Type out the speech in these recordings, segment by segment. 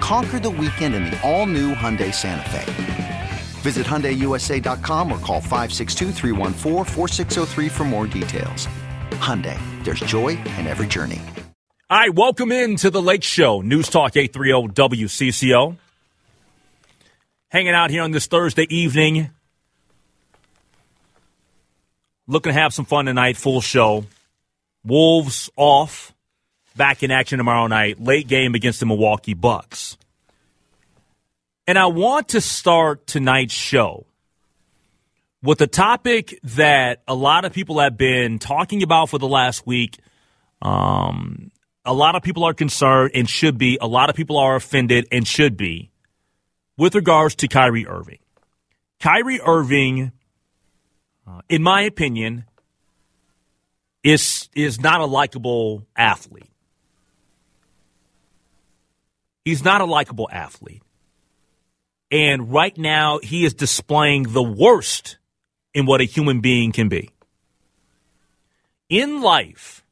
Conquer the weekend in the all-new Hyundai Santa Fe. Visit HyundaiUSA.com or call 562 for more details. Hyundai, there's joy in every journey. All right, welcome into the Lake Show, News Talk 830 WCCO. Hanging out here on this Thursday evening. Looking to have some fun tonight, full show. Wolves off, back in action tomorrow night, late game against the Milwaukee Bucks. And I want to start tonight's show with a topic that a lot of people have been talking about for the last week. Um, a lot of people are concerned and should be. A lot of people are offended and should be with regards to Kyrie Irving. Kyrie Irving, uh, in my opinion, is is not a likable athlete. He's not a likable athlete. And right now he is displaying the worst in what a human being can be. In life,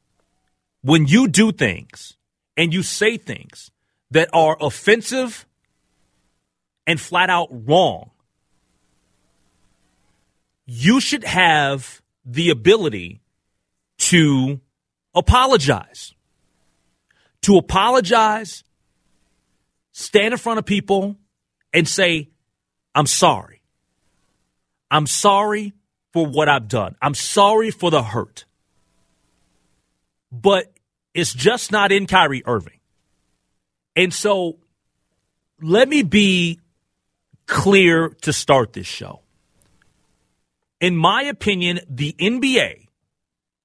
when you do things and you say things that are offensive and flat out wrong, you should have the ability to apologize. To apologize, stand in front of people and say, I'm sorry. I'm sorry for what I've done. I'm sorry for the hurt. But it's just not in Kyrie Irving. And so let me be clear to start this show. In my opinion, the NBA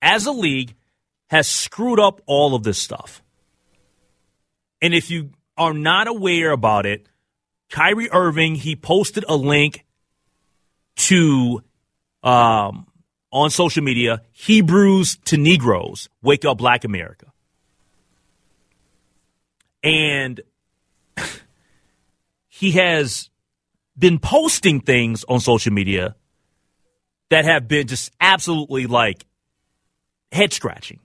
as a league, has screwed up all of this stuff. And if you are not aware about it, Kyrie Irving, he posted a link to um, on social media Hebrews to Negroes, Wake Up Black America. And he has been posting things on social media that have been just absolutely like head scratching.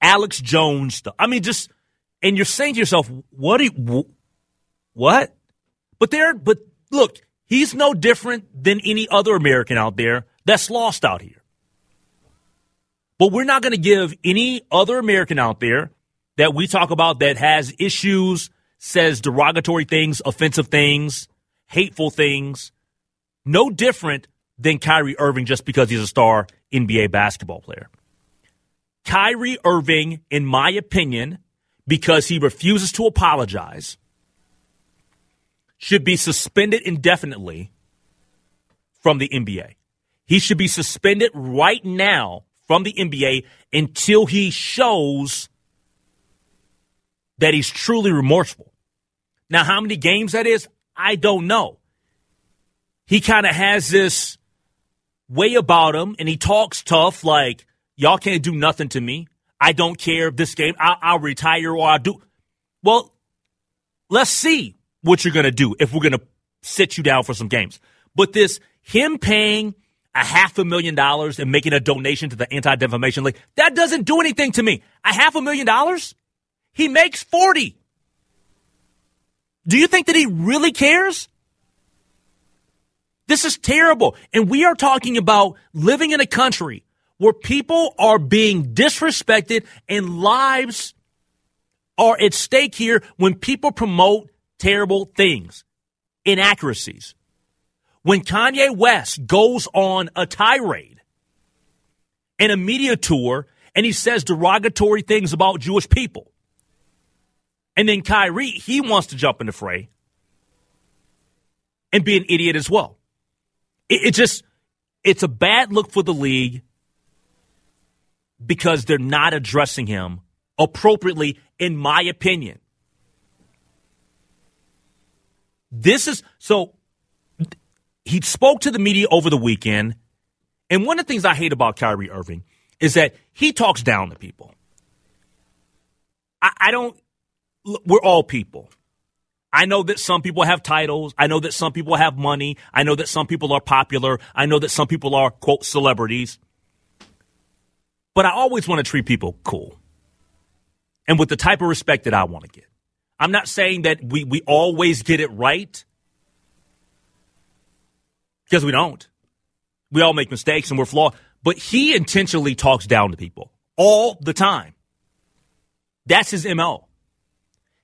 Alex Jones stuff. I mean, just and you're saying to yourself, what? Do you, what? But there, but look, he's no different than any other American out there that's lost out here. But we're not going to give any other American out there that we talk about that has issues, says derogatory things, offensive things, hateful things, no different than Kyrie Irving just because he's a star NBA basketball player. Kyrie Irving, in my opinion, because he refuses to apologize, should be suspended indefinitely from the NBA. He should be suspended right now from the NBA until he shows that he's truly remorseful. Now, how many games that is, I don't know. He kind of has this way about him and he talks tough like, Y'all can't do nothing to me. I don't care if this game, I'll, I'll retire or I'll do. Well, let's see what you're going to do if we're going to sit you down for some games. But this, him paying a half a million dollars and making a donation to the Anti Defamation League, that doesn't do anything to me. A half a million dollars? He makes 40. Do you think that he really cares? This is terrible. And we are talking about living in a country where people are being disrespected and lives are at stake here when people promote terrible things, inaccuracies. When Kanye West goes on a tirade and a media tour and he says derogatory things about Jewish people. And then Kyrie, he wants to jump in the fray and be an idiot as well. It, it just, it's a bad look for the league because they're not addressing him appropriately, in my opinion. This is so he spoke to the media over the weekend. And one of the things I hate about Kyrie Irving is that he talks down to people. I, I don't, we're all people. I know that some people have titles. I know that some people have money. I know that some people are popular. I know that some people are, quote, celebrities. But I always want to treat people cool and with the type of respect that I want to get. I'm not saying that we, we always get it right because we don't. We all make mistakes and we're flawed. But he intentionally talks down to people all the time. That's his MO.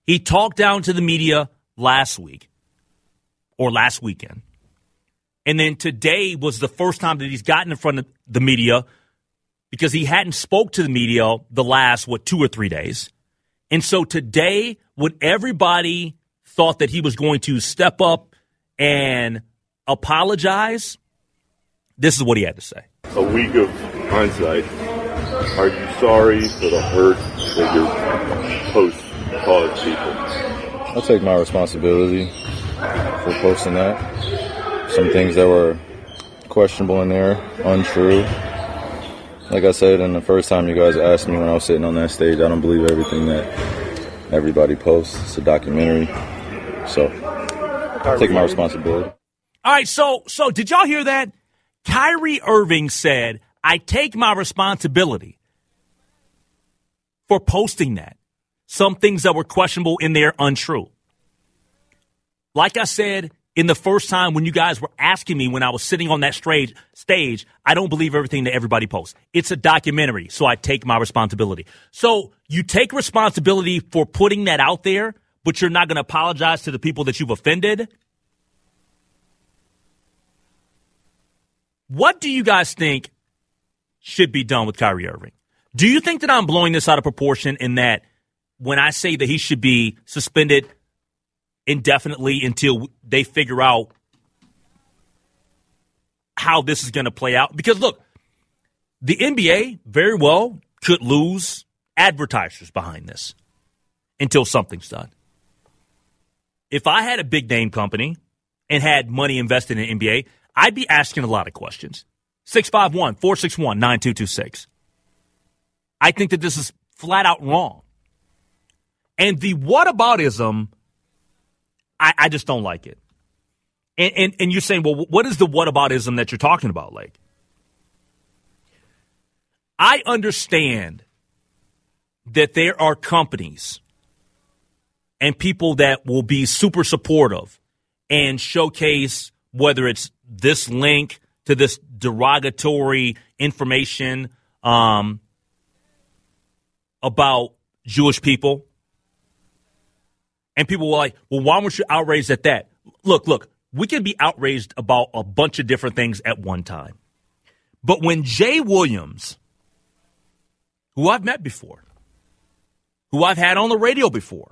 He talked down to the media last week or last weekend. And then today was the first time that he's gotten in front of the media because he hadn't spoke to the media the last what two or three days. And so today when everybody thought that he was going to step up and apologize, this is what he had to say. A week of hindsight, are you sorry for the hurt that your post caused people? I'll take my responsibility for posting that. Some things that were questionable in there, untrue. Like I said, in the first time you guys asked me when I was sitting on that stage, I don't believe everything that everybody posts. It's a documentary. So I take my responsibility. All right, so so did y'all hear that? Kyrie Irving said, "I take my responsibility for posting that. Some things that were questionable in there untrue." Like I said, in the first time when you guys were asking me when I was sitting on that stage, stage, I don't believe everything that everybody posts. It's a documentary, so I take my responsibility. So you take responsibility for putting that out there, but you're not going to apologize to the people that you've offended. What do you guys think should be done with Kyrie Irving? Do you think that I'm blowing this out of proportion in that when I say that he should be suspended indefinitely until they figure out how this is going to play out. Because look, the NBA very well could lose advertisers behind this until something's done. If I had a big name company and had money invested in NBA, I'd be asking a lot of questions. 651 461 9226. I think that this is flat out wrong. And the whataboutism I, I just don't like it. And, and, and you're saying, well, what is the whataboutism that you're talking about, like? I understand that there are companies and people that will be super supportive and showcase whether it's this link to this derogatory information um, about Jewish people and people were like, well, why weren't you outraged at that? Look, look, we can be outraged about a bunch of different things at one time. But when Jay Williams, who I've met before, who I've had on the radio before,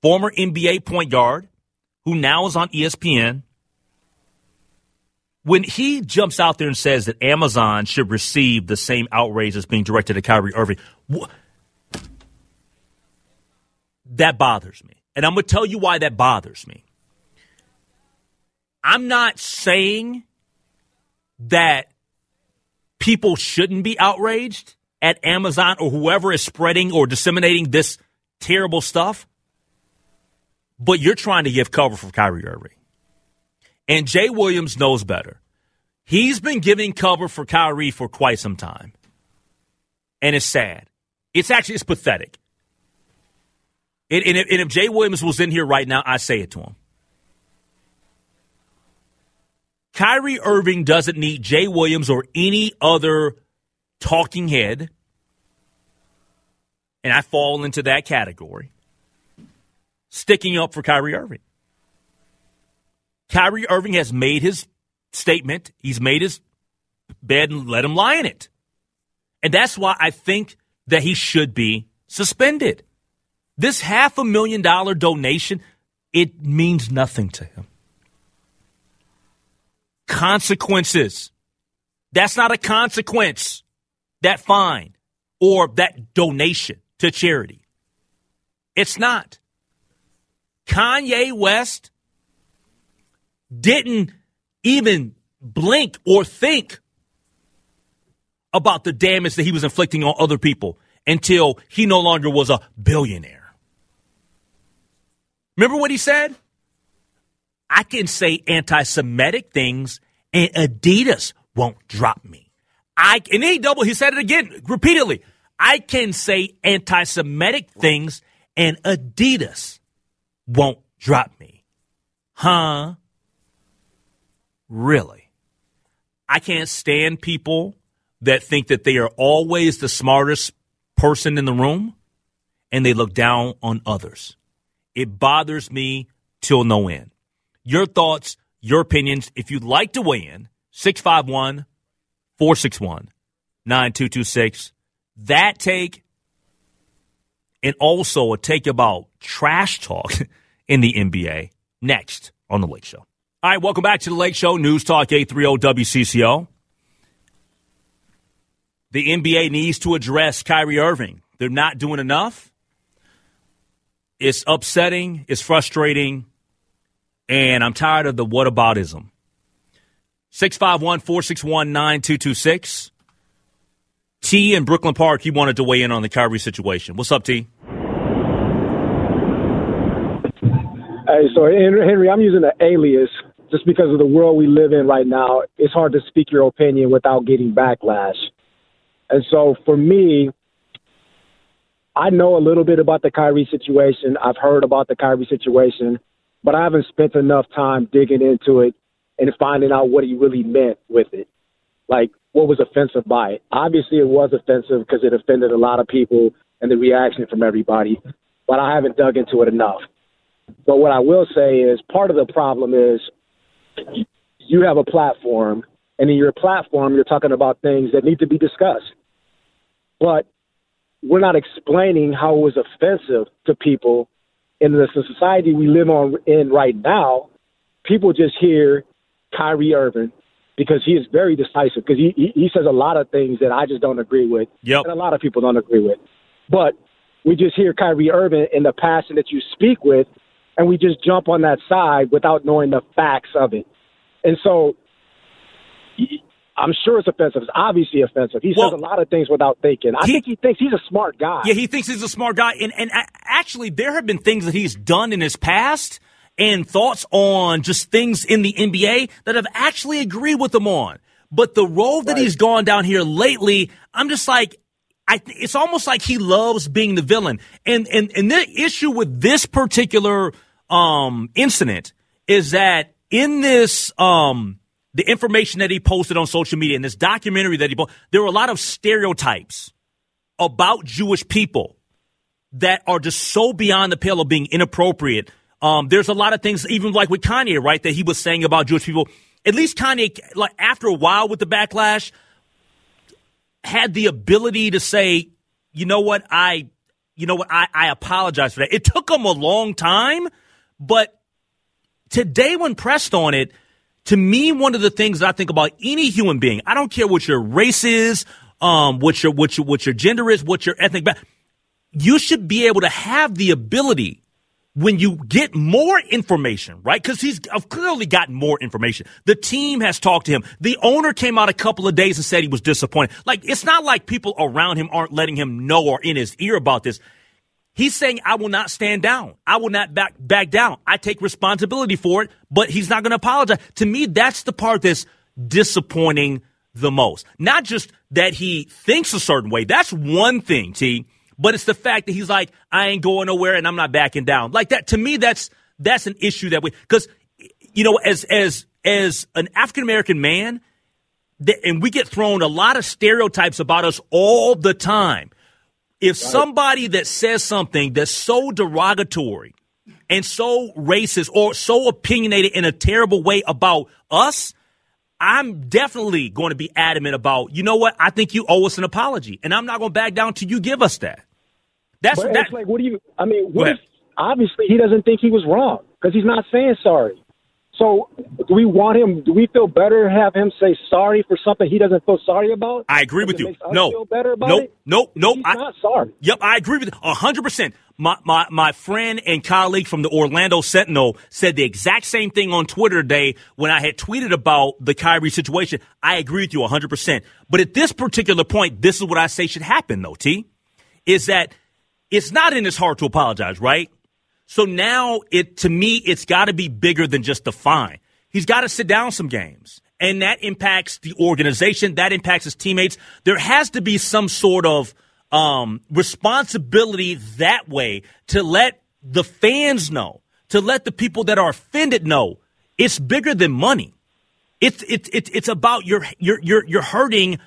former NBA point guard, who now is on ESPN, when he jumps out there and says that Amazon should receive the same outrage that's being directed at Kyrie Irving, wh- that bothers me. And I'm going to tell you why that bothers me. I'm not saying that people shouldn't be outraged at Amazon or whoever is spreading or disseminating this terrible stuff, but you're trying to give cover for Kyrie Irving. And Jay Williams knows better. He's been giving cover for Kyrie for quite some time. And it's sad. It's actually it's pathetic. And, and, if, and if Jay Williams was in here right now, I say it to him. Kyrie Irving doesn't need Jay Williams or any other talking head, and I fall into that category, sticking up for Kyrie Irving. Kyrie Irving has made his statement. He's made his bed and let him lie in it. And that's why I think that he should be suspended. This half a million dollar donation, it means nothing to him. Consequences. That's not a consequence. That fine or that donation to charity. It's not. Kanye West didn't even blink or think about the damage that he was inflicting on other people until he no longer was a billionaire. Remember what he said? I can say anti Semitic things and Adidas won't drop me. I and he double he said it again repeatedly. I can say anti Semitic things and Adidas won't drop me. Huh? Really? I can't stand people that think that they are always the smartest person in the room and they look down on others. It bothers me till no end. Your thoughts, your opinions, if you'd like to weigh in, 651 461 9226. That take, and also a take about trash talk in the NBA next on The Lake Show. All right, welcome back to The Lake Show, News Talk 830 WCCO. The NBA needs to address Kyrie Irving. They're not doing enough. It's upsetting, it's frustrating, and I'm tired of the whataboutism. 651 461 9226. T in Brooklyn Park, he wanted to weigh in on the Kyrie situation. What's up, T? Hey, so Henry, I'm using an alias just because of the world we live in right now. It's hard to speak your opinion without getting backlash. And so for me, I know a little bit about the Kyrie situation. I've heard about the Kyrie situation, but I haven't spent enough time digging into it and finding out what he really meant with it. Like, what was offensive by it? Obviously, it was offensive because it offended a lot of people and the reaction from everybody, but I haven't dug into it enough. But what I will say is part of the problem is you have a platform, and in your platform, you're talking about things that need to be discussed. But we're not explaining how it was offensive to people in the society we live on in right now. People just hear Kyrie Irving because he is very decisive because he, he, he says a lot of things that I just don't agree with, yep. and a lot of people don't agree with. But we just hear Kyrie Irving in the passion that you speak with, and we just jump on that side without knowing the facts of it. And so I'm sure it's offensive. It's obviously offensive. He well, says a lot of things without thinking. I he, think he thinks he's a smart guy. Yeah, he thinks he's a smart guy. And, and actually, there have been things that he's done in his past and thoughts on just things in the NBA that I've actually agreed with him on. But the road that right. he's gone down here lately, I'm just like, I, it's almost like he loves being the villain. And, and, and the issue with this particular, um, incident is that in this, um, the information that he posted on social media in this documentary that he posted, there were a lot of stereotypes about Jewish people that are just so beyond the pale of being inappropriate. Um, there's a lot of things, even like with Kanye, right, that he was saying about Jewish people. At least Kanye, like after a while with the backlash, had the ability to say, you know what, I, you know what, I, I apologize for that. It took him a long time, but today when pressed on it, to me, one of the things I think about any human being, I don't care what your race is, um, what your what your what your gender is, what your ethnic background, you should be able to have the ability when you get more information, right? Because he's clearly gotten more information. The team has talked to him. The owner came out a couple of days and said he was disappointed. Like it's not like people around him aren't letting him know or in his ear about this. He's saying, I will not stand down. I will not back, back down. I take responsibility for it, but he's not going to apologize. To me, that's the part that's disappointing the most. Not just that he thinks a certain way. That's one thing, T, but it's the fact that he's like, I ain't going nowhere and I'm not backing down. Like that, to me, that's, that's an issue that we, cause, you know, as, as, as an African American man, and we get thrown a lot of stereotypes about us all the time. If somebody that says something that's so derogatory and so racist or so opinionated in a terrible way about us, I'm definitely going to be adamant about, you know what? I think you owe us an apology, and I'm not going to back down till you give us that. That's that. like, what do you? I mean, what if obviously he doesn't think he was wrong because he's not saying sorry. So, do we want him? Do we feel better have him say sorry for something he doesn't feel sorry about? I agree with it you. No, feel better about nope, it? nope, nope. He's I- not sorry. Yep, I agree with you hundred percent. My my my friend and colleague from the Orlando Sentinel said the exact same thing on Twitter today when I had tweeted about the Kyrie situation. I agree with you hundred percent. But at this particular point, this is what I say should happen though, T. Is that it's not in his heart to apologize, right? So now it to me, it's gotta be bigger than just the fine. He's got to sit down some games. And that impacts the organization. That impacts his teammates. There has to be some sort of um, responsibility that way to let the fans know, to let the people that are offended know it's bigger than money. It's it's it's it's about you're you're you're you're hurting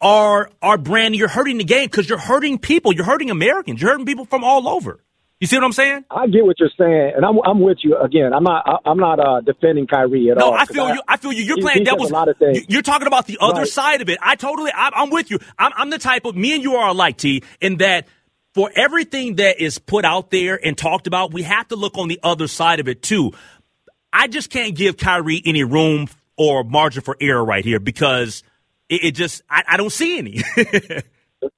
our our brand. You're hurting the game because you're hurting people. You're hurting Americans. You're hurting people from all over. You see what I'm saying? I get what you're saying, and I'm I'm with you again. I'm not I- I'm not uh, defending Kyrie at all. No, all. I 'cause feel you. I feel you. You're he- playing he devil's. a lot of things. you- You're talking about the other Right. side of it. I totally. I'm, I'm with you. I'm, I'm the type of me and you are alike, T. In that for everything that is put out there and talked about, we have to look on the other side of it too. I just can't give Kyrie any room or margin for error right here because it, it just I, I don't see any.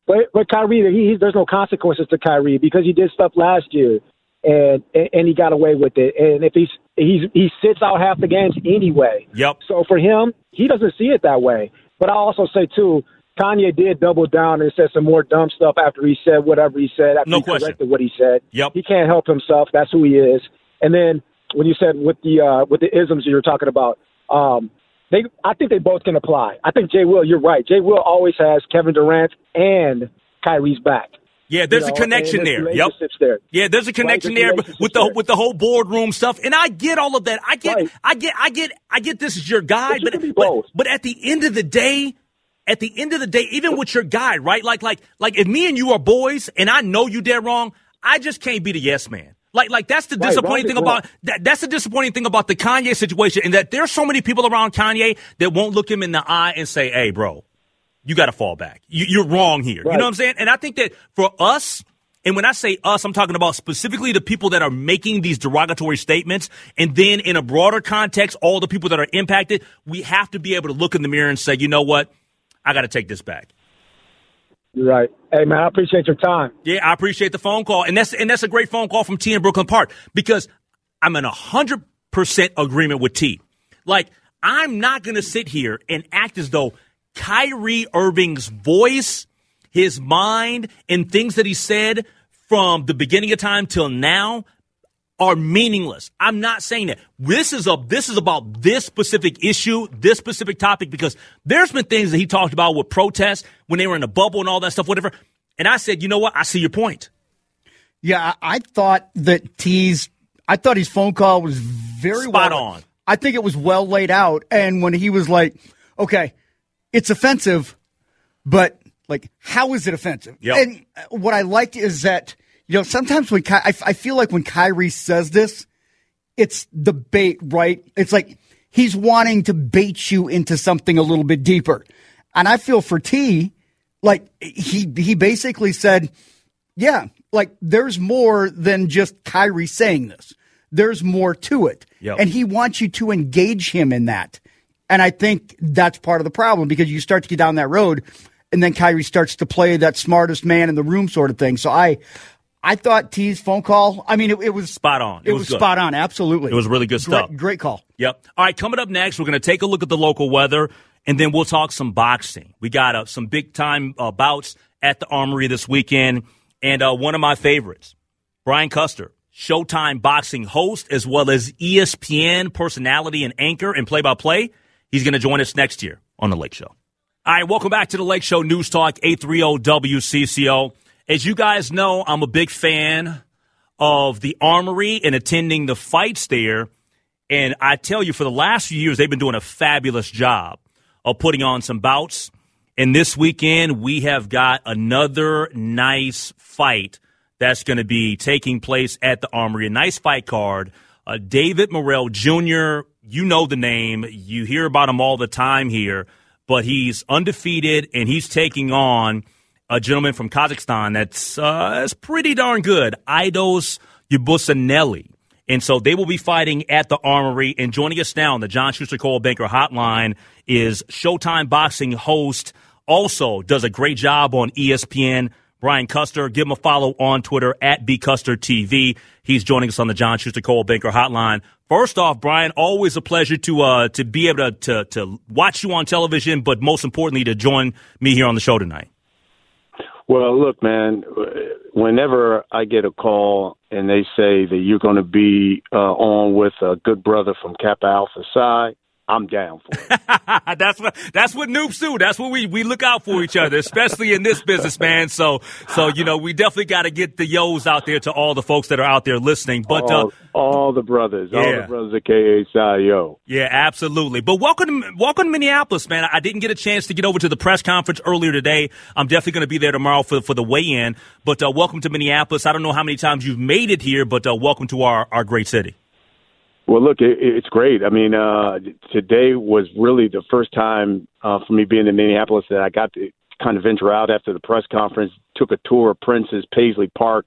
But but Kyrie, he, he, there's no consequences to Kyrie because he did stuff last year, and and, and he got away with it. And if he's he's he sits out half the games anyway. Yep. So for him, he doesn't see it that way. But I also say too, Kanye did double down and said some more dumb stuff after he said whatever he said. After No he question. corrected what he said. Yep. He can't help himself. That's who he is. And then when you said with the uh, with the isms you were talking about, um, they I think they both can apply. I think Jay Will, you're right. Jay Will always has Kevin Durant and Kyrie's back. yeah, there's You a connection there. Yep. there. Yeah, there's a connection there's there with the there. with the whole boardroom stuff, and I get all of that. I get, Right. I get, I get, I get. This is your guy, But but but, but at the end of the day, at the end of the day, even with your guy, right? Like like like if me and you are boys, and I know you dead wrong, I just can't be the yes man. Like like that's the Right, disappointing right, thing right. about that. That's the disappointing thing about the Kanye situation, and that there's so many people around Kanye that won't look him in the eye and say, "Hey, bro." you got to fall back. You, you're wrong here. You know what I'm saying? And I think that for us, and when I say us, I'm talking about specifically the people that are making these derogatory statements. And then in a broader context, all the people that are impacted, we have to be able to look in the mirror and say, you know what? I got to take this back. You're right. Hey man, I appreciate your time. Yeah, I appreciate the phone call. And that's, and that's a great phone call from T in Brooklyn Park because I'm in a 100% agreement with T. Like, I'm not going to sit here and act as though Kyrie Irving's voice, his mind, and things that he said from the beginning of time till now are meaningless. I'm not saying that. This is a this is about this specific issue, this specific topic, because there's been things that he talked about with protests when they were in a bubble and all that stuff, whatever. And I said, you know what? I see your point. Yeah, I thought that T's. I thought his phone call was very Spot well, on. I think it was well laid out. And when he was like, "Okay, it's offensive, but like, how is it offensive?" Yep. And what I liked is that you know sometimes when Ky- I, I feel like when Kyrie says this, it's the bait, right? It's like he's wanting to bait you into something a little bit deeper. And I feel for T, like he he basically said, yeah, like there's more than just Kyrie saying this. There's more to it. Yep. And he wants you to engage him in that. And I think that's part of the problem because you start to get down that road and then Kyrie starts to play that smartest man in the room sort of thing. So I I thought T's phone call, I mean it, it was Spot on. It, It was, was spot on, absolutely. It was really good stuff. Great call. Yep. All right, coming up next, we're going to take a look at the local weather, and then we'll talk some boxing. We got uh, some big time uh, bouts at the Armory this weekend, and uh, one of my favorites, Brian Custer, Showtime boxing host, as well as ESPN personality and anchor and play by play. He's going to join us next year on The Lake Show. All right, welcome back to the Lake Show News Talk 830 WCCO. As you guys know, I'm a big fan of the Armory and attending the fights there. And I tell you, for the last few years, they've been doing a fabulous job of putting on some bouts. And this weekend, we have got another nice fight that's going to be taking place at the Armory. A nice fight card. Uh, David Morrell Jr., you know the name, you hear about him all the time here, but he's undefeated and he's taking on a gentleman from Kazakhstan that's uh, that's pretty darn good, Aidos Yerbossynuly. And so they will be fighting at the Armory. And joining us now on the John Schuster Coldwell Banker Hotline is Showtime Boxing host, also does a great job on ESPN. Brian Custer, give him a follow on Twitter at BCusterTV. He's joining us on the John Schuster Coldwell Banker Hotline. First off, Brian, always a pleasure to uh, to be able to, to to watch you on television, but most importantly, to join me here on the show tonight. Well, look, man. Whenever I get a call and they say that you're going to be uh, on with a good brother from Kappa Alpha Psi, I'm down for it. that's what that's what Nupes do. That's what we we look out for each other, especially in this business, man. So so you know we definitely got to get the yos out there to all the folks that are out there listening. But all, uh, all the brothers, yeah. all the brothers at KHIO. Yeah, absolutely. But welcome to, welcome to Minneapolis, man. I didn't get a chance to get over to the press conference earlier today. I'm definitely going to be there tomorrow for for the weigh in. But uh, welcome to Minneapolis. I don't know how many times you've made it here, but uh, welcome to our our great city. Well, look, it, it's great. I mean, uh, today was really the first time uh, for me being in Minneapolis that I got to kind of venture out after the press conference. Took a tour of Prince's Paisley Park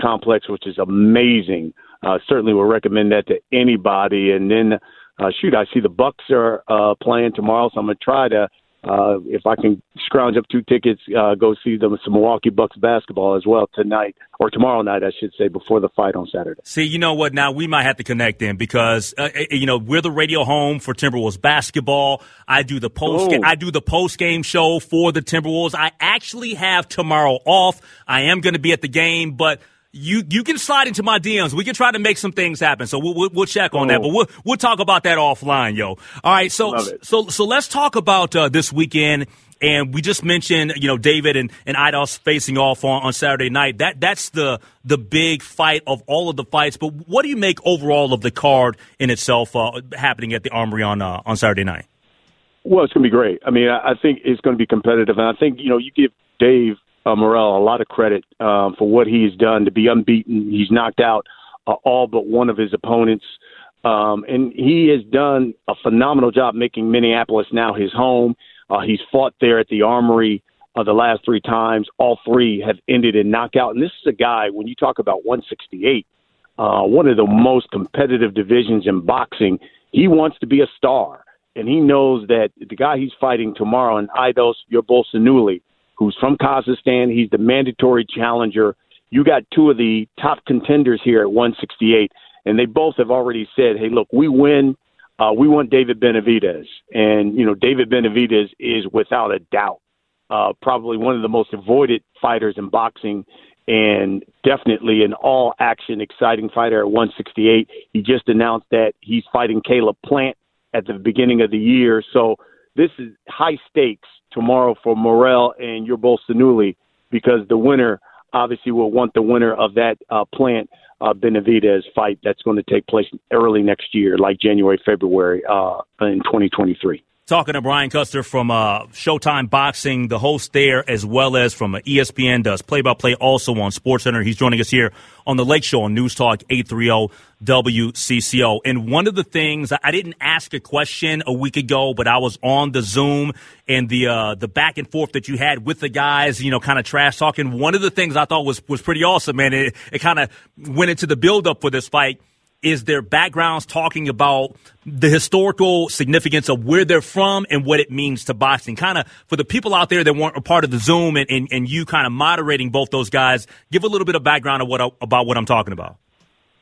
complex, which is amazing. Uh, certainly would recommend that to anybody. And then, uh, shoot, I see the Bucks are uh, playing tomorrow, so I'm gonna try to uh, if I can scrounge up two tickets, uh, go see them some Milwaukee Bucks basketball as well tonight or tomorrow night, I should say, before the fight on Saturday. See, you know what? Now we might have to connect then because uh, eh, you know we're the radio home for Timberwolves basketball. I do the post. Oh. I do the post game show for the Timberwolves. I actually have tomorrow off. I am going to be at the game, but you you can slide into my DMs. We can try to make some things happen. So we'll we'll, we'll check on Oh. that, but we'll we'll talk about that offline, yo. All right, so so so let's talk about uh, this weekend. And we just mentioned, you know, David and, and Aidos facing off on, on Saturday night. That that's the the big fight of all of the fights. But what do you make overall of the card in itself uh, happening at the Armory on uh, on Saturday night? Well, it's going to be great. I mean, I I think it's going to be competitive, and I think you know you give Dave uh, Morrell a lot of credit um, for what he's done to be unbeaten. He's knocked out uh, all but one of his opponents, um, and he has done a phenomenal job making Minneapolis now his home. Uh, he's fought there at the Armory uh, the last three times. All three have ended in knockout, and this is a guy when you talk about 168 uh, one of the most competitive divisions in boxing. He wants to be a star, and he knows that the guy he's fighting tomorrow, in Aidos Yerbossynuly, who's from Kazakhstan, he's the mandatory challenger. You got two of the top contenders here at 168, and they both have already said, "Hey, look, we win. Uh, we want David Benavidez, and you know David Benavidez is without a doubt uh, probably one of the most avoided fighters in boxing and definitely an all action exciting fighter at 168. He just announced that he's fighting Caleb Plant at the beginning of the year. So this is high stakes tomorrow for Morrell and Yerbossynuly because the winner obviously will want the winner of that uh, Plant uh, Benavidez fight that's going to take place early next year, like January, February uh, in 2023. Talking to Brian Custer from uh, Showtime Boxing, the host there, as well as from uh, ESPN, does play by play also on SportsCenter. He's joining us here on the Lake Show on News Talk 830 WCCO. And one of the things I didn't ask a question a week ago, but I was on the Zoom and the uh, the back and forth that you had with the guys, you know, kind of trash talking. One of the things I thought was was pretty awesome, man. It, it kind of went into the build up for this fight is their backgrounds talking about the historical significance of where they're from and what it means to boxing. Kind of for the people out there that weren't a part of the Zoom and, and, and you kind of moderating both those guys, give a little bit of background of what about what I'm talking about.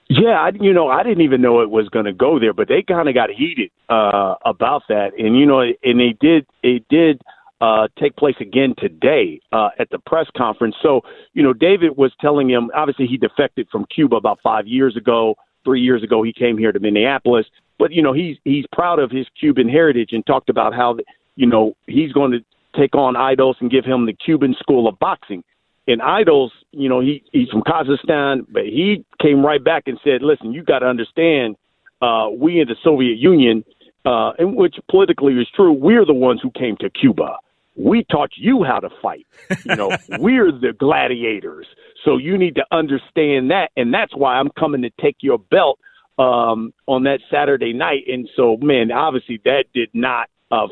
Yeah, I, you know, I didn't even know it was going to go there, but they kind of got heated uh, about that, and you know, and they did. It did uh, take place again today uh, at the press conference. So, you know, David was telling him. Obviously, he defected from Cuba about five years ago. Three years ago, he came here to Minneapolis, but you know, he's he's proud of his Cuban heritage and talked about how you know he's going to take on Aidos and give him the Cuban school of boxing and Aidos, you know, he he's from Kazakhstan, but he came right back and said, "Listen, you got to understand, uh, we in the Soviet Union, uh, and which politically is true, we're the ones who came to Cuba. We taught you how to fight. You know, we're the gladiators. So you need to understand that, and that's why I'm coming to take your belt." um, on that Saturday night, and so man, obviously that did not uh,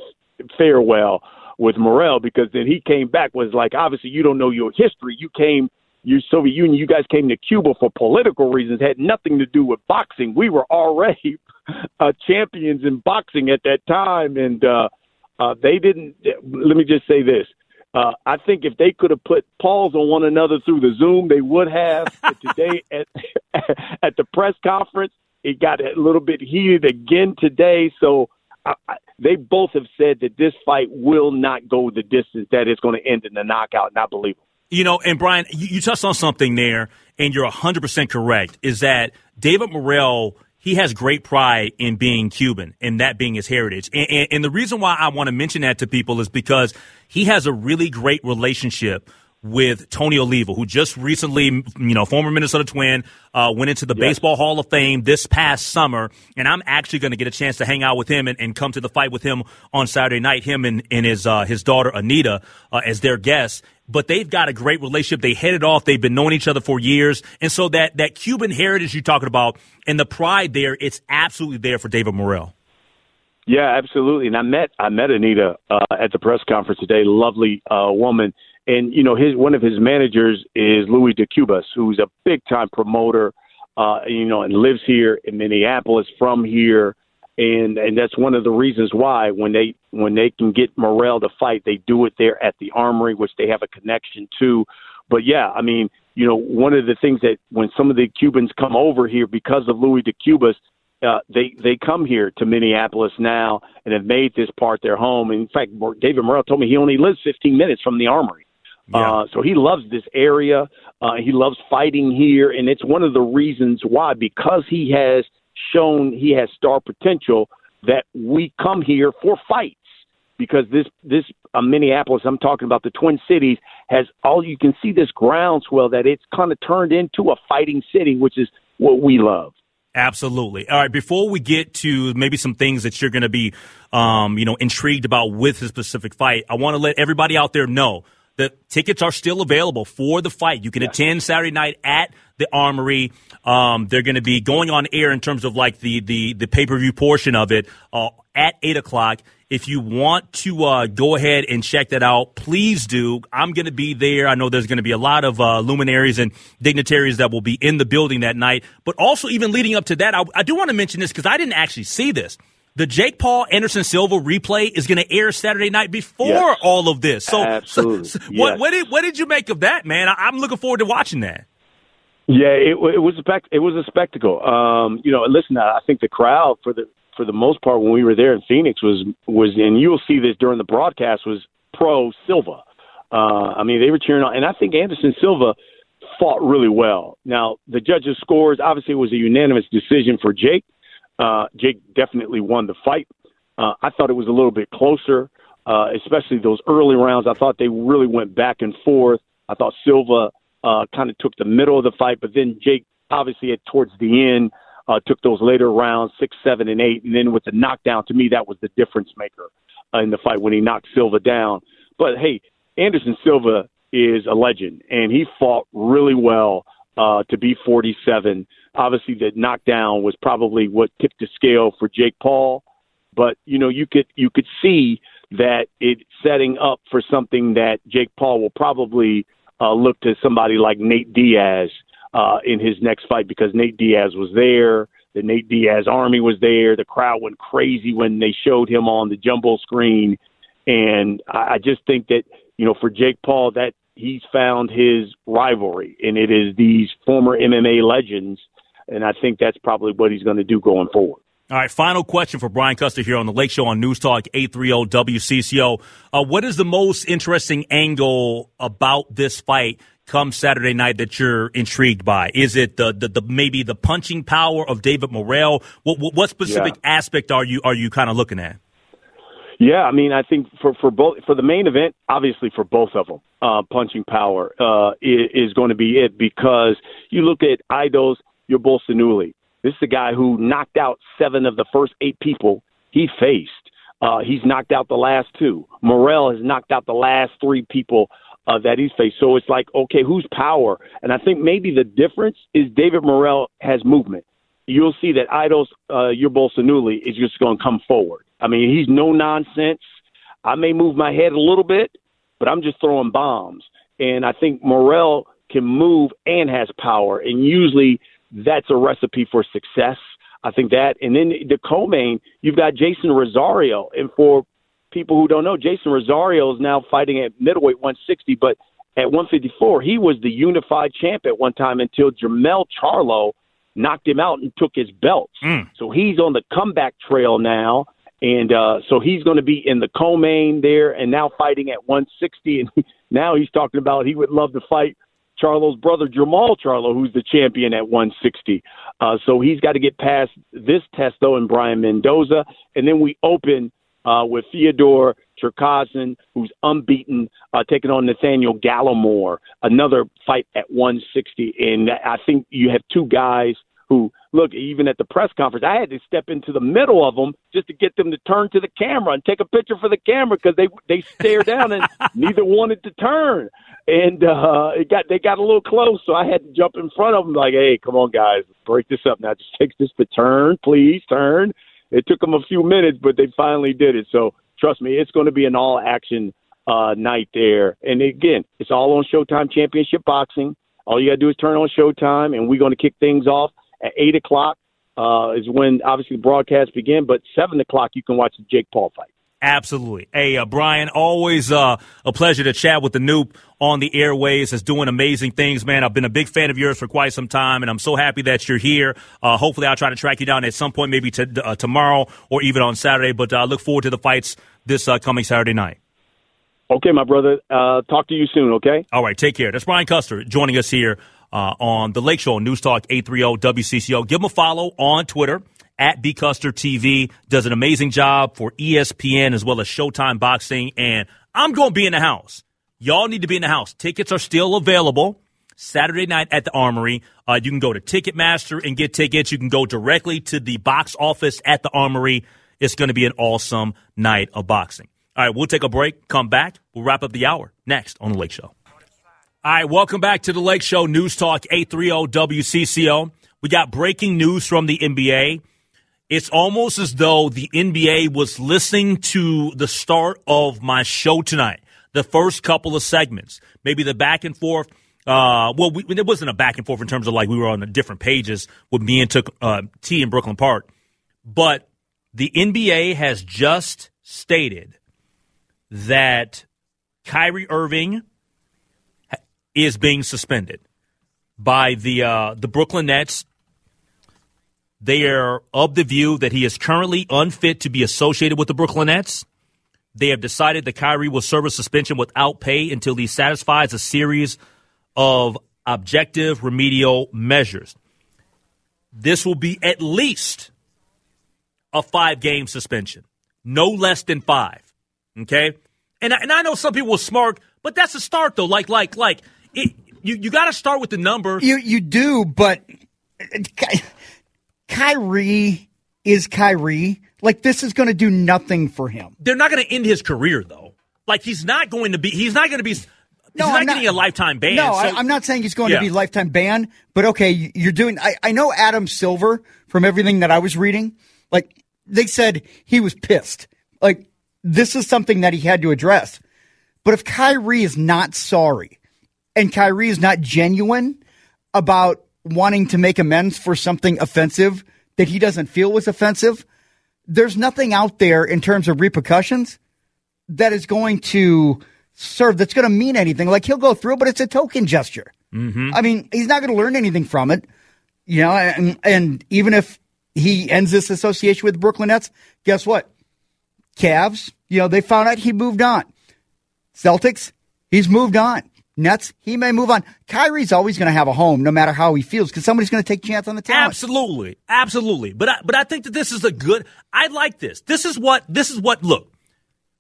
fare well with Morrell because then he came back was like, obviously you don't know your history. You came, you Soviet Union, you guys came to Cuba for political reasons, had nothing to do with boxing. We were already uh, champions in boxing at that time, and uh, uh, they didn't. Let me just say this. Uh, I think if they could have put paws on one another through the Zoom, they would have. But today at at the press conference, it got a little bit heated again today. So I, I, they both have said that this fight will not go the distance that it's going to end in the knockout, and I believe them. You know, and Brian, you, you touched on something there, and you're 100% correct, is that David Morrell – he has great pride in being Cuban and that being his heritage. And, and, and, the reason why I want to mention that to people is because he has a really great relationship with Tony Oliva, who just recently, you know, former Minnesota Twin, uh, went into the yes. Baseball Hall of Fame this past summer. And I'm actually going to get a chance to hang out with him and, and, come to the fight with him on Saturday night, him and, and his, uh, his daughter Anita, uh, as their guests. But they've got a great relationship. They headed off. They've been knowing each other for years. And so that, that Cuban heritage you're talking about and the pride there, it's absolutely there for David Morrell. Yeah, absolutely. And I met I met Anita uh, at the press conference today. Lovely uh, woman, and you know his one of his managers is Louis DeCubas, who's a big time promoter, uh, you know, and lives here in Minneapolis, from here, and and that's one of the reasons why when they when they can get Morrell to fight, they do it there at the Armory, which they have a connection to. But yeah, I mean, you know, one of the things that when some of the Cubans come over here because of Louis DeCubas, uh, they they come here to Minneapolis now and have made this part their home. And in fact, David Morrell told me he only lives 15 minutes from the Armory. Yeah. Uh, so he loves this area. Uh, he loves fighting here, and it's one of the reasons why, because he has shown he has star potential, that we come here for fights. Because this this uh, Minneapolis, I'm talking about the Twin Cities, has all you can see this groundswell that it's kind of turned into a fighting city, which is what we love. Absolutely. All right. Before we get to maybe some things that you're going to be, um, you know, intrigued about with this specific fight, I want to let everybody out there know the tickets are still available for the fight. You can yes. attend Saturday night at the Armory. Um, they're going to be going on air in terms of like the the, the pay per view portion of it uh, at eight o'clock. If you want to uh, go ahead and check that out, please do. I'm going to be there. I know there's going to be a lot of uh, luminaries and dignitaries that will be in the building that night. But also, even leading up to that, I, I do want to mention this because I didn't actually see this. The Jake Paul Anderson Silva replay is going to air Saturday night before yes. all of this. So, Absolutely. so, so yes. what, what, did what did you make of that, man? I, am looking forward to watching that. Yeah, it, it was a spect- it was a spectacle. Um, you know, listen, I think the crowd for the for the most part when we were there in Phoenix was was, and you'll see this during the broadcast was pro Silva. Uh, I mean, they were cheering on, and I think Anderson Silva fought really well. Now, the judges' scores obviously it was a unanimous decision for Jake. Uh, Jake definitely won the fight. Uh, I thought it was a little bit closer, uh, especially those early rounds. I thought they really went back and forth. I thought Silva uh, kind of took the middle of the fight, but then Jake obviously at towards the end uh, took those later rounds six, seven, and eight, and then with the knockdown, to me that was the difference maker uh, in the fight when he knocked Silva down. But hey, Anderson Silva is a legend, and he fought really well uh, to be 47 obviously the knockdown was probably what tipped the scale for Jake Paul, but you know you could you could see that it's setting up for something that Jake Paul will probably uh, look to somebody like Nate Diaz uh, in his next fight because Nate Diaz was there. The Nate Diaz army was there. The crowd went crazy when they showed him on the jumbo screen, and I, I just think that you know for Jake Paul that he's found his rivalry, and it is these former MMA legends and I think that's probably what he's going to do going forward. All right, final question for Brian Custer here on the Lake Show on News Talk 830 WCCO. Uh, what is the most interesting angle about this fight come Saturday night that you're intrigued by? Is it the, the, the maybe the punching power of David Morrell? What, what, what specific yeah. aspect are you are you kind of looking at? Yeah, I mean, I think for for both for the main event, obviously for both of them, uh, punching power uh, is, is going to be it because you look at Aidos Yerbossynuly. This is a guy who knocked out seven of the first eight people he faced. Uh, he's knocked out the last two. Morrell has knocked out the last three people uh, that he's faced. So it's like, okay, who's power? And I think maybe the difference is David Morrell has movement. you'll see that Aidos uh, Bolsanuli is just going to come forward. I mean, he's no nonsense. I may move my head a little bit, but I'm just throwing bombs. And I think Morrell can move and has power, and usually that's a recipe for success. I think that, and then the co-main, you've got Jeison Rosario, and for people who don't know, Jeison Rosario is now fighting at middleweight 160, but at 154, he was the unified champ at one time until Jermell Charlo knocked him out and took his belts. Mm. So he's on the comeback trail now. And uh, so he's going to be in the co-main there, and now fighting at 160. And now he's talking about he would love to fight Charlo's brother Jermall Charlo, who's the champion at 160. Uh, so he's got to get past this test though, and Brian Mendoza, and then we open uh, with Theodore Cherkasyan, who's unbeaten, uh, taking on Nathaniel Gallimore, another fight at 160. And I think you have two guys who, look, even at the press conference, I had to step into the middle of them just to get them to turn to the camera and take a picture for the camera because they they stare down and neither wanted to turn. And uh, it got they got a little close, so I had to jump in front of them like, "Hey, come on, guys, break this up now. Just take this to turn, please, turn." It took them a few minutes, but they finally did it. So trust me, it's going to be an all action uh, night there. And again, it's all on Showtime Championship Boxing. All you got to do is turn on Showtime, and we're going to kick things off at 8 o'clock. Uh, is when obviously the broadcast begin, but seven o'clock you can watch the Jake Paul fight. Absolutely. Hey, uh, Brian, always uh, a pleasure to chat with the Nupe on the airways. Is doing amazing things, man. I've been a big fan of yours for quite some time, and I'm so happy that you're here. Uh, hopefully, I'll try to track you down at some point, maybe to, uh, tomorrow or even on Saturday. But I uh, look forward to the fights this uh, coming Saturday night. Okay, my brother. talk to you soon. Okay. All right. Take care. That's Brian Custer joining us here on the Lake Show News Talk 830 WCCO. Give him a follow on Twitter at B Custer TV. Does an amazing job for ESPN as well as Showtime Boxing. And I'm going to be in the house. Y'all need to be in the house. Tickets are still available. Saturday night at the Armory. Uh, you can go to Ticketmaster and get tickets. You can go directly to the box office at the Armory. It's going to be an awesome night of boxing. All right, we'll take a break, come back. We'll wrap up the hour next on The Lake Show. All right, welcome back to The Lake Show News Talk 830 WCCO. We got breaking news from the NBA it's almost as though the NBA was listening to the start of my show tonight, the first couple of segments, maybe the back and forth. Uh, well, we, it wasn't a back and forth in terms of like we were on different pages with me and took uh, T in Brooklyn Park, but the NBA has just stated that Kyrie Irving is being suspended by the uh, the Brooklyn Nets they are of the view that he is currently unfit to be associated with the Brooklyn Nets. They have decided that Kyrie will serve a suspension without pay until he satisfies a series of objective remedial measures. This will be at least a five game suspension, no less than five. Okay? And I, and I know some people will smirk, but that's a start though. Like, like, like, it, you, you got to start with the number. You, you do, but Kyrie is Kyrie. Like this is going to do nothing for him. They're not going to end his career though. Like he's not going to be. He's not going to be. No, he's not, not getting a lifetime ban. No, so, I, am not saying he's going yeah. to be lifetime ban. But okay, you're doing. I, I know Adam Silver from everything that I was reading. Like they said, he was pissed. Like this is something that he had to address. But if Kyrie is not sorry, and Kyrie is not genuine about wanting to make amends for something offensive that he doesn't feel was offensive, there's nothing out there in terms of repercussions that is going to serve, that's going to mean anything. Like he'll go through, but it's a token gesture. Mm-hmm. I mean, he's not going to learn anything from it. You know, and, and even if he ends this association with Brooklyn Nets, guess what? Cavs, you know, they found out he moved on. Celtics, he's moved on. Nets, he may move on. Kyrie's always going to have a home, no matter how he feels, because somebody's going to take a chance on the talent. Absolutely, absolutely. But I, but I think that this is a good. I like this. This is what this is what. Look,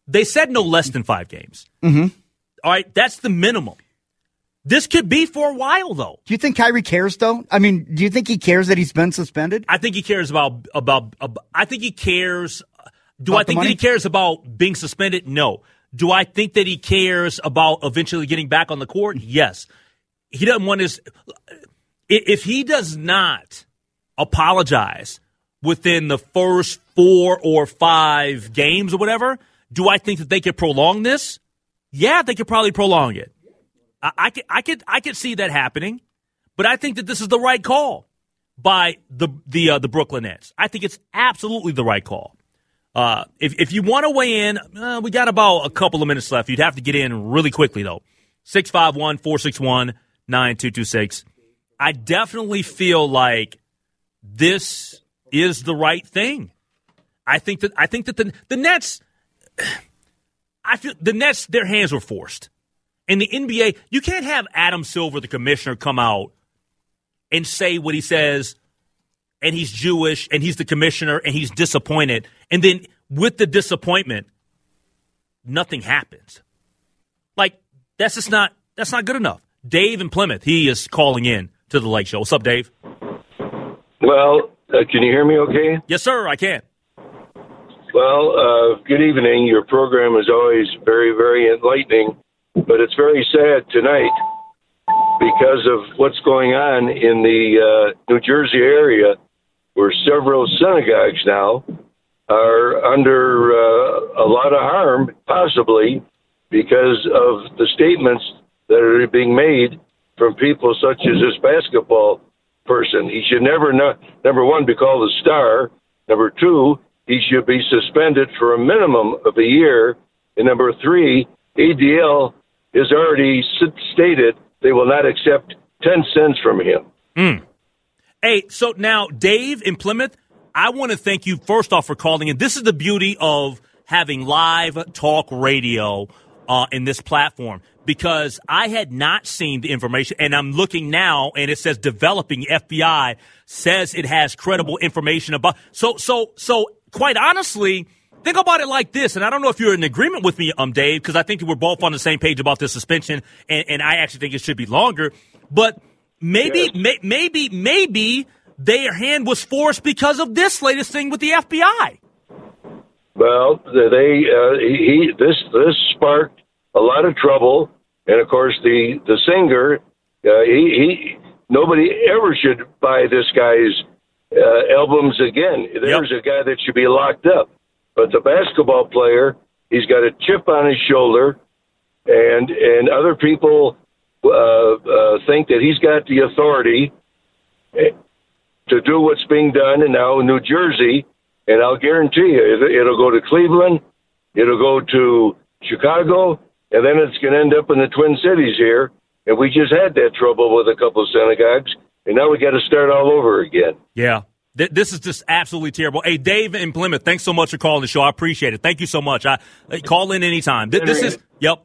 they said no less than five games. Mm-hmm. All right, that's the minimum. This could be for a while, though. Do you think Kyrie cares, though? I mean, do you think he cares that he's been suspended? I think he cares about about. about I think he cares. Do about I think that he cares about being suspended? No. Do I think that he cares about eventually getting back on the court? Yes. He doesn't want his. If he does not apologize within the first four or five games or whatever, do I think that they could prolong this? Yeah, they could probably prolong it. I, I could, I could, I could see that happening, but I think that this is the right call by the the uh, the Brooklyn Nets. I think it's absolutely the right call. Uh, if if you want to weigh in, uh, we got about a couple of minutes left. You'd have to get in really quickly though. 651 461 9226. I definitely feel like this is the right thing. I think that I think that the the Nets I feel the Nets their hands were forced. In the NBA, you can't have Adam Silver, the commissioner, come out and say what he says, and he's Jewish, and he's the commissioner, and he's disappointed, and then with the disappointment, nothing happens. Like that's just not that's not good enough. Dave in Plymouth, he is calling in to the Lake Show. What's up, Dave? Well, uh, can you hear me okay? Yes, sir, I can. Well, uh, good evening. Your program is always very, very enlightening, but it's very sad tonight because of what's going on in the uh, New Jersey area, where several synagogues now are under uh, a lot of harm, possibly because of the statements that are being made from people such as this basketball person. He should never, not, number one, be called a star. Number two, he should be suspended for a minimum of a year. And number three, ADL has already stated they will not accept 10 cents from him. Mm. Hey, so now, Dave in Plymouth, I want to thank you first off for calling in. This is the beauty of having live talk radio uh, in this platform because I had not seen the information, and I'm looking now, and it says developing FBI says it has credible information about. So, so, so, quite honestly, think about it like this, and I don't know if you're in agreement with me, um, Dave, because I think we're both on the same page about this suspension, and, and I actually think it should be longer. But maybe, yes. may, maybe, maybe their hand was forced because of this latest thing with the FBI. Well, they uh, he this this sparked a lot of trouble and of course, the the singer, uh, he, he nobody ever should buy this guy's uh, albums again. There's yep. a guy that should be locked up. But the basketball player, he's got a chip on his shoulder, and and other people uh, uh, think that he's got the authority to do what's being done. And now in New Jersey, and I'll guarantee you, it'll go to Cleveland, it'll go to Chicago, and then it's going to end up in the Twin Cities here. And we just had that trouble with a couple of synagogues, and now we got to start all over again. Yeah. This is just absolutely terrible. Hey, Dave in Plymouth, thanks so much for calling the show. I appreciate it. Thank you so much. I call in anytime. This is yep.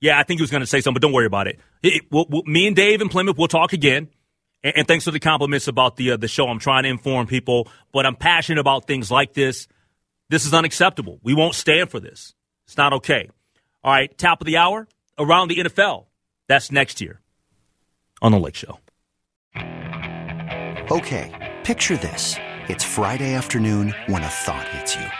Yeah, I think he was going to say something, but don't worry about it. it we'll, we'll, me and Dave in Plymouth, we'll talk again. And, and thanks for the compliments about the uh, the show. I'm trying to inform people, but I'm passionate about things like this. This is unacceptable. We won't stand for this. It's not okay. All right, top of the hour around the NFL. That's next year on the Lake Show. Okay, picture this. It's Friday afternoon when a thought hits you.